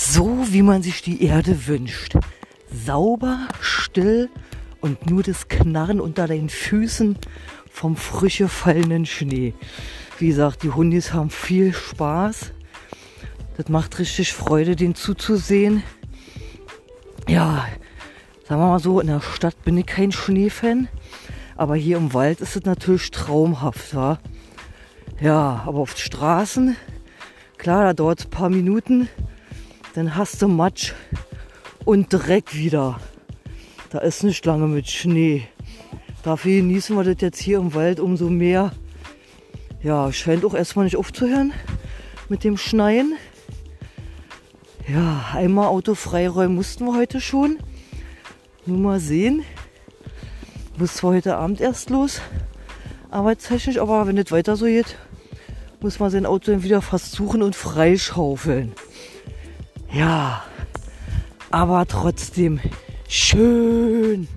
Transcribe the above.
So wie man sich die Erde wünscht. Sauber, still und nur das Knarren unter den Füßen vom frische fallenden Schnee. Wie gesagt, die Hundis haben viel Spaß. Das macht richtig Freude, den zuzusehen. Ja, sagen wir mal so, in der Stadt bin ich kein Schneefan. Aber hier im Wald ist es natürlich traumhaft, wa? Ja, aber auf Straßen, klar, da dauert es ein paar Minuten, dann hast du Matsch und Dreck wieder. Da ist nicht lange mit Schnee. Dafür genießen wir das jetzt hier im Wald umso mehr. Ja, scheint auch erstmal nicht aufzuhören mit dem Schneien. Ja, einmal Auto freiräumen mussten wir heute schon. Nur mal sehen. Muss zwar heute Abend erst los, arbeitstechnisch, aber wenn es weiter so geht, muss man sein Auto dann wieder fast suchen und freischaufeln. Ja, aber trotzdem schön.